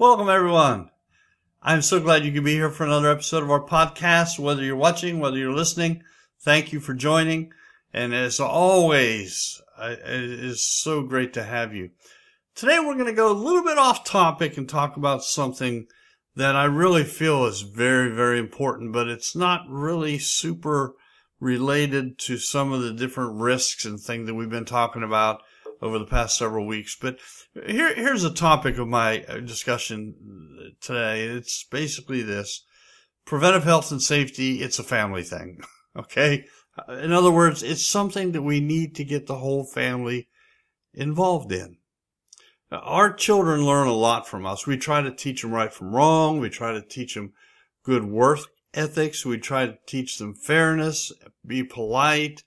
Welcome, everyone. I'm so glad you could be here for another episode of our podcast. Whether you're watching, whether you're listening, thank you for joining. And as always, it is so great to have you. Today, we're going to go a little bit off topic and talk about something that I really feel is very, very important, but it's not really super related to some of the different risks and things that we've been talking about over the past several weeks. But here, here's a topic of my uh, discussion today. It's basically this preventive health and safety. It's a family thing. Okay. In other words, it's something that we need to get the whole family involved in. Our children learn a lot from us. We try to teach them right from wrong. We try to teach them good work ethics. We try to teach them fairness, be polite,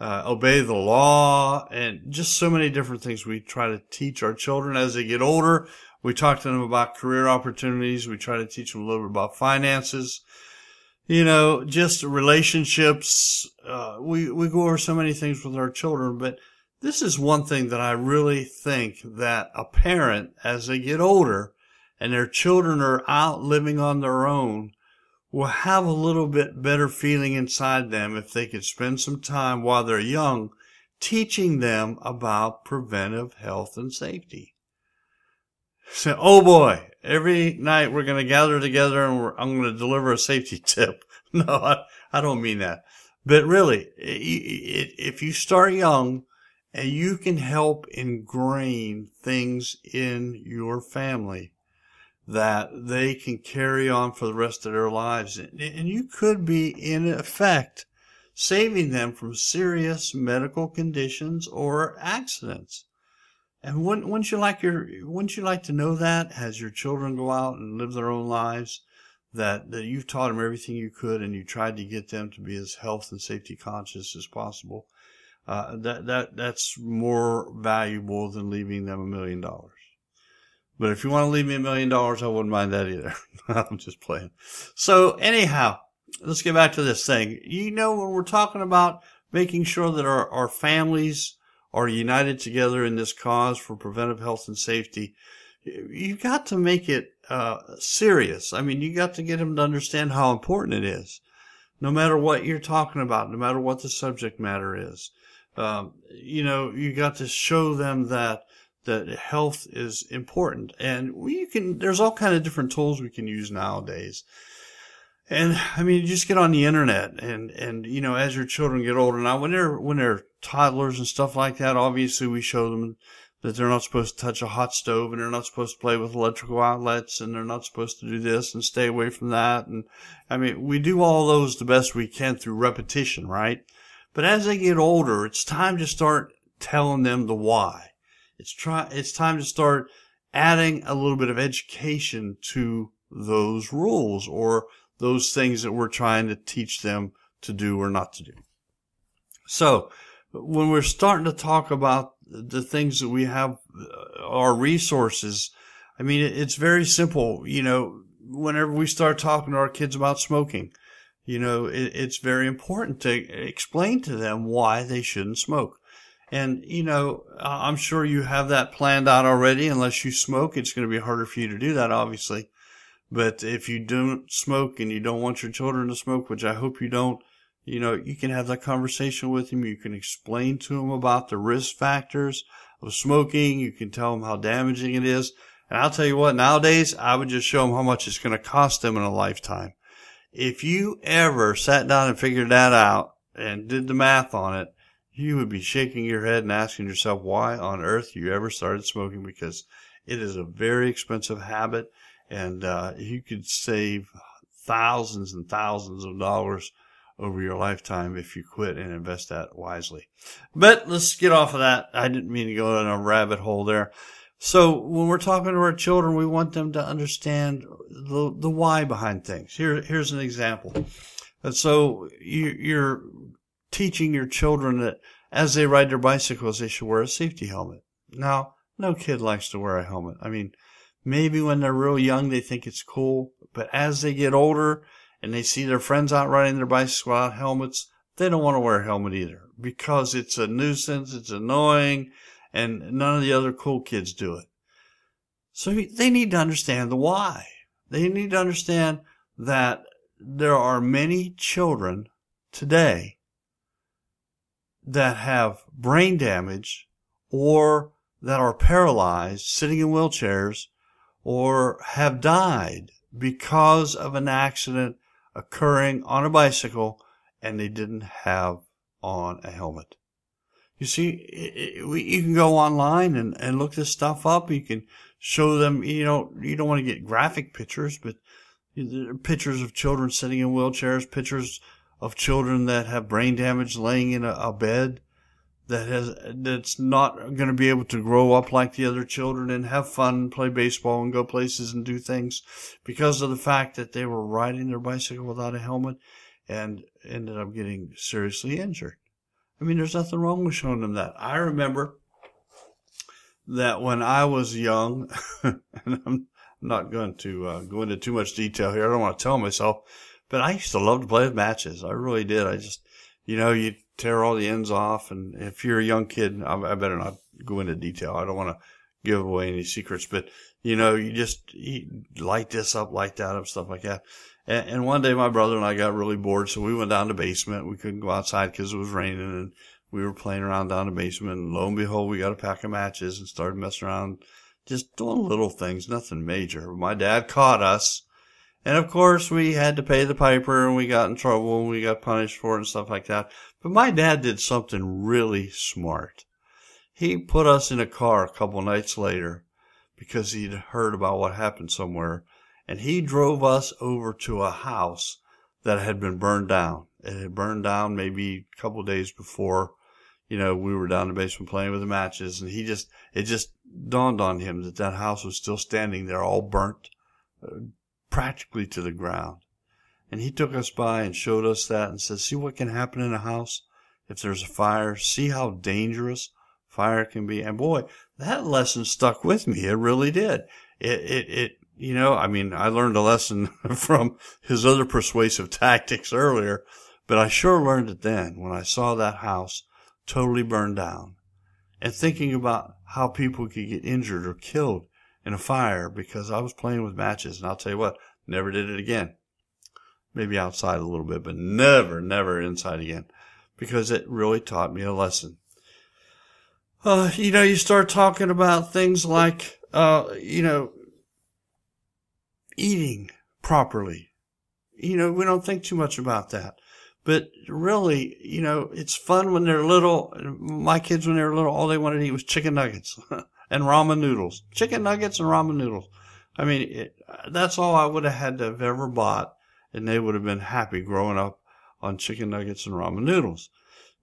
uh, obey the law, and just so many different things we try to teach our children as they get older. We talk to them about career opportunities. We try to teach them a little bit about finances. You know, just relationships. Uh, we, we go over so many things with our children, but this is one thing that I really think that a parent, as they get older and their children are out living on their own, will have a little bit better feeling inside them if they could spend some time while they're young teaching them about preventive health and safety. So, oh boy, every night we're going to gather together and I'm going to deliver a safety tip. No, I, I don't mean that. But really, if you start young and you can help ingrain things in your family, that they can carry on for the rest of their lives. And you could be, in effect, saving them from serious medical conditions or accidents. And wouldn't, wouldn't you like your, wouldn't you like to know that as your children go out and live their own lives, that, that you've taught them everything you could and you tried to get them to be as health and safety conscious as possible? Uh, that, that, that's more valuable than leaving them a million dollars. But if you want to leave me a million dollars, I wouldn't mind that either. I'm just playing. So anyhow, let's get back to this thing. You know, when we're talking about making sure that our, our families are united together in this cause for preventive health and safety, you got to make it uh, serious. I mean, you got to get them to understand how important it is, no matter what you're talking about, no matter what the subject matter is. Um, you know, you got to show them that that health is important. And we can there's all kind of different tools we can use nowadays. And i mean you just get on the internet and and you know as your children get older now when they're when they're toddlers and stuff like that obviously we show them that they're not supposed to touch a hot stove and they're not supposed to play with electrical outlets and they're not supposed to do this and stay away from that. And i mean we do all those the best we can through repetition right? But as they get older it's time to start telling them the why it's try it's time to start adding a little bit of education to those rules or those things that we're trying to teach them to do or not to do. So, when we're starting to talk about the things that we have, uh, our resources, I mean, it's very simple. You know, whenever we start talking to our kids about smoking, you know, it's very important to explain to them why they shouldn't smoke. And, you know, I'm sure you have that planned out already. Unless you smoke, it's going to be harder for you to do that, obviously. But if you don't smoke and you don't want your children to smoke, which I hope you don't, you know, you can have that conversation with them. You can explain to them about the risk factors of smoking. You can tell them how damaging it is. And I'll tell you what, nowadays, I would just show them how much it's going to cost them in a lifetime. If you ever sat down and figured that out and did the math on it, you would be shaking your head and asking yourself why on earth you ever started smoking because it is a very expensive habit and uh, you could save thousands and thousands of dollars over your lifetime if you quit and invest that wisely. But let's get off of that. I didn't mean to go in a rabbit hole there. So when we're talking to our children, we want them to understand the, the why behind things. Here, here's an example. And so you, you're teaching your children that as they ride their bicycles, they should wear a safety helmet. Now, no kid likes to wear a helmet. I mean, maybe when they're real young, they think it's cool, but as they get older and they see their friends out riding their bicycles without helmets, they don't want to wear a helmet either because it's a nuisance, it's annoying, and none of the other cool kids do it. So they need to understand the why. They need to understand that there are many children today that have brain damage or that are paralyzed, sitting in wheelchairs, or have died because of an accident occurring on a bicycle and they didn't have on a helmet. You see, it, it, you can go online and, and look this stuff up. You can show them, you know, you don't want to get graphic pictures, but pictures of children sitting in wheelchairs, pictures of children that have brain damage laying in a, a bed that has that's not going to be able to grow up like the other children and have fun, play baseball, and go places and do things because of the fact that they were riding their bicycle without a helmet and ended up getting seriously injured. I mean, there's nothing wrong with showing them that. I remember that when I was young, and I'm not going to uh, go into too much detail here. I don't want to tell myself, but I used to love to play with matches. I really did. I just, you know, you tear all the ends off. And if you're a young kid, I, I better not go into detail. I don't want to give away any secrets, but you know, you just you light this up, light that up, stuff like that. And, and one day my brother and I got really bored, so we went down to the basement. We couldn't go outside because it was raining and we were playing around down the basement. And lo and behold, we got a pack of matches and started messing around, just doing little things, nothing major. My dad caught us. And of course, we had to pay the piper and we got in trouble and we got punished for it and stuff like that. But my dad did something really smart. He put us in a car a couple nights later because he'd heard about what happened somewhere. And he drove us over to a house that had been burned down. It had burned down maybe a couple days before, you know, we were down in the basement playing with the matches. And he just, it just dawned on him that that house was still standing there, all burnt, uh, practically to the ground. And he took us by and showed us that and said, see what can happen in a house if there's a fire. See how dangerous fire can be. And boy, that lesson stuck with me. It really did. It, it, it, you know, I mean, I learned a lesson from his other persuasive tactics earlier, but I sure learned it then when I saw that house totally burned down and thinking about how people could get injured or killed in a fire because I was playing with matches. And I'll tell you what, never did it again maybe outside a little bit, but never, never inside again because it really taught me a lesson. Uh, you know, you start talking about things like, uh, you know, eating properly. You know, we don't think too much about that. But really, you know, it's fun when they're little. My kids, when they were little, all they wanted to eat was chicken nuggets and ramen noodles. Chicken nuggets and ramen noodles. I mean, it, that's all I would have had to have ever bought and they would have been happy growing up on chicken nuggets and ramen noodles.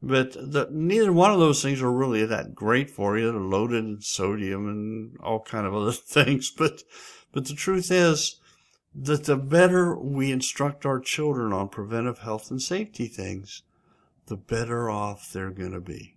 But the, neither one of those things are really that great for you. They're loaded in sodium and all kind of other things. But, but the truth is that the better we instruct our children on preventive health and safety things, the better off they're going to be.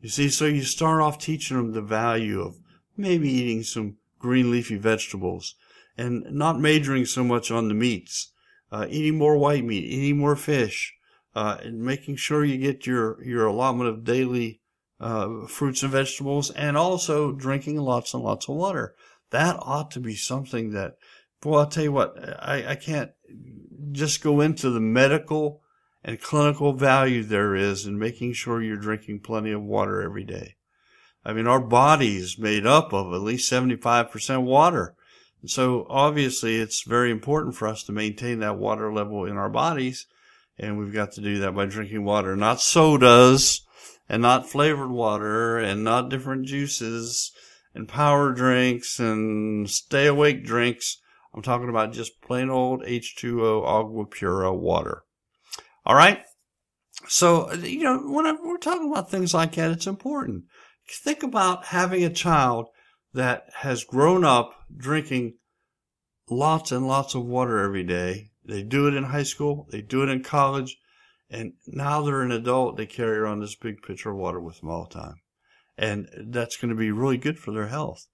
You see, so you start off teaching them the value of maybe eating some green leafy vegetables and not majoring so much on the meats uh, eating more white meat, eating more fish, uh, and making sure you get your, your allotment of daily uh, fruits and vegetables, and also drinking lots and lots of water. That ought to be something that, well, I'll tell you what, I, I can't just go into the medical and clinical value there is in making sure you're drinking plenty of water every day. I mean, our body is made up of at least 75% water. And So obviously it's very important for us to maintain that water level in our bodies. And we've got to do that by drinking water, not sodas and not flavored water and not different juices and power drinks and stay awake drinks. I'm talking about just plain old H2O agua pura water. All right. So, you know, when we're talking about things like that, it's important. Think about having a child that has grown up drinking lots and lots of water every day. They do it in high school, they do it in college, and now they're an adult, they carry around this big pitcher of water with them all the time. And that's going to be really good for their health.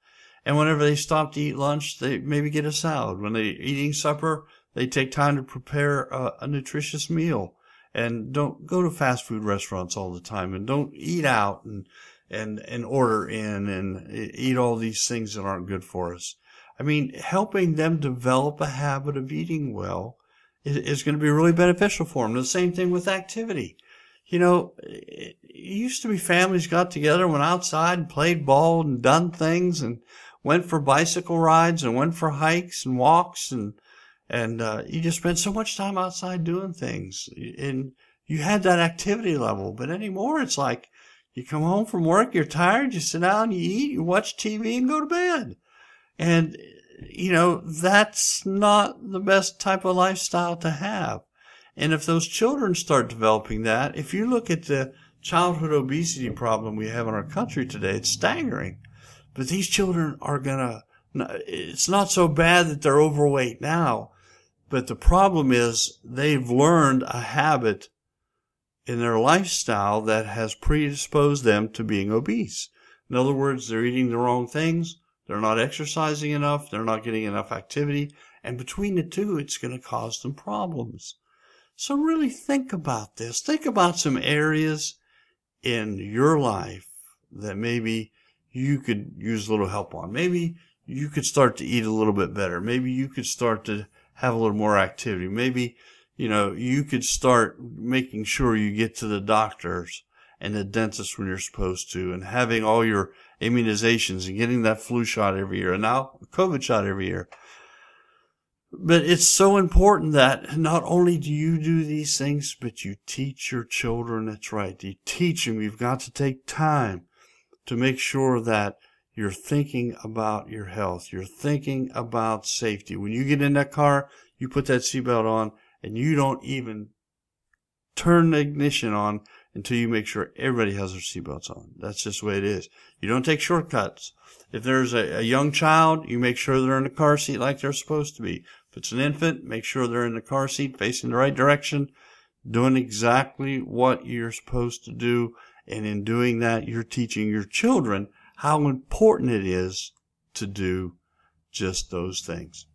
And whenever they stop to eat lunch, they maybe get a salad. When they're eating supper, they take time to prepare a, a nutritious meal and don't go to fast food restaurants all the time and don't eat out and and and order in and eat all these things that aren't good for us. I mean, helping them develop a habit of eating well is, is going to be really beneficial for them. The same thing with activity. You know, it used to be families got together, went outside and played ball and done things and went for bicycle rides and went for hikes and walks and and uh, you just spend so much time outside doing things. And you had that activity level but anymore it's like you come home from work you're tired you sit down you eat you watch tv and go to bed. And you know that's not the best type of lifestyle to have. And if those children start developing that if you look at the childhood obesity problem we have in our country today it's staggering. But these children are gonna it's not so bad that they're overweight now but the problem is they've learned a habit in their lifestyle that has predisposed them to being obese. In other words, they're eating the wrong things. They're not exercising enough. They're not getting enough activity. And between the two, it's going to cause them problems. So really think about this. Think about some areas in your life that maybe you could use a little help on. Maybe you could start to eat a little bit better. Maybe you could start to have a little more activity. Maybe, you know, you could start making sure you get to the doctors and the dentist when you're supposed to and having all your immunizations and getting that flu shot every year and now COVID shot every year. But it's so important that not only do you do these things, but you teach your children. That's right. You teach them. You've got to take time to make sure that you're thinking about your health. You're thinking about safety. When you get in that car, you put that seatbelt on and you don't even turn the ignition on until you make sure everybody has their seatbelts on. That's just the way it is. You don't take shortcuts. If there's a, a, young child, you make sure they're in the car seat like they're supposed to be. If it's an infant, make sure they're in the car seat facing the right direction, doing exactly what you're supposed to do. And in doing that, you're teaching your children how important it is to do just those things.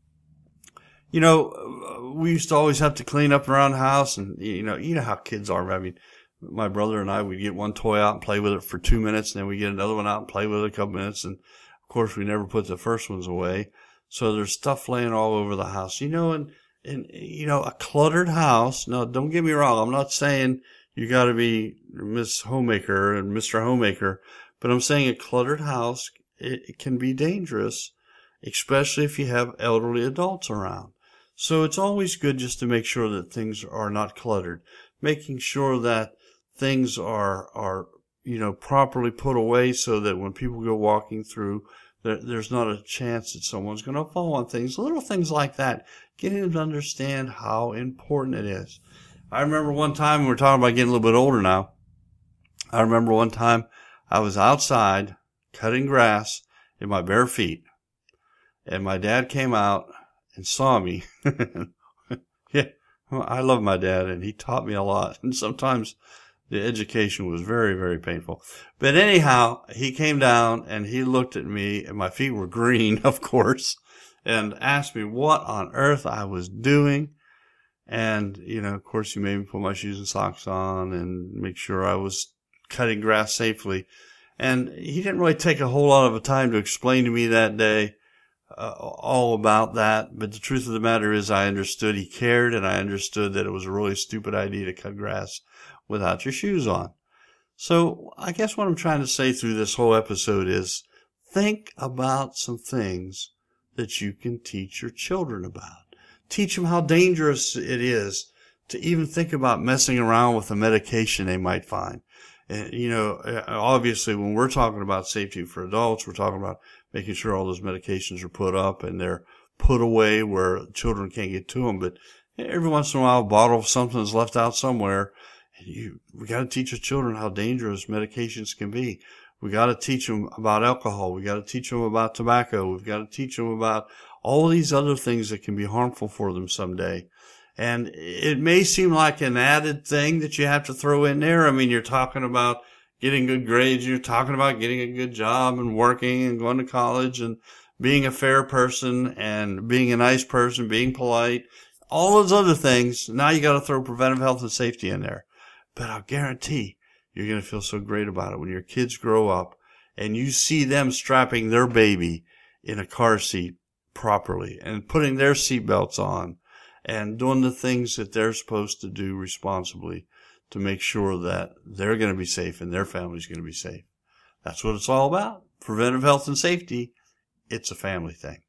You know, we used to always have to clean up around the house and, you know, you know how kids are. I mean, my brother and I would get one toy out and play with it for two minutes and then we get another one out and play with it a couple minutes. And of course, we never put the first ones away. So there's stuff laying all over the house, you know, and, and, you know, a cluttered house. Now, don't get me wrong. I'm not saying you got to be Miss Homemaker and Mr. Homemaker, but I'm saying a cluttered house, it, it can be dangerous, especially if you have elderly adults around. So it's always good just to make sure that things are not cluttered, making sure that things are, are, you know, properly put away so that when people go walking through, there, there's not a chance that someone's going to fall on things. Little things like that, getting them to understand how important it is. I remember one time, we are talking about getting a little bit older now. I remember one time I was outside cutting grass in my bare feet, and my dad came out and saw me. yeah, I love my dad, and he taught me a lot. And sometimes the education was very, very painful. But anyhow, he came down and he looked at me, and my feet were green, of course, and asked me what on earth I was doing. And, you know, of course, he made me put my shoes and socks on and make sure I was cutting grass safely. And he didn't really take a whole lot of time to explain to me that day uh, all about that. But the truth of the matter is, I understood he cared, and I understood that it was a really stupid idea to cut grass without your shoes on. So I guess what I'm trying to say through this whole episode is think about some things that you can teach your children about. Teach them how dangerous it is to even think about messing around with a medication they might find. And, you know, uh, obviously when we're talking about safety for adults, we're talking about making sure all those medications are put up and they're put away where children can't get to them. But every once in a while, a bottle of something is left out somewhere. and You, we got to teach our children how dangerous medications can be. We got to teach them about alcohol. We got to teach them about tobacco. We've got to teach them about all these other things that can be harmful for them someday. And it may seem like an added thing that you have to throw in there. I mean, you're talking about getting good grades. You're talking about getting a good job and working and going to college and being a fair person and being a nice person, being polite, all those other things. Now you got to throw preventive health and safety in there. But I'll guarantee you're going to feel so great about it when your kids grow up and you see them strapping their baby in a car seat properly and putting their seatbelts on and doing the things that they're supposed to do responsibly to make sure that they're going to be safe and their family's going to be safe. That's what it's all about. Preventive health and safety. It's a family thing.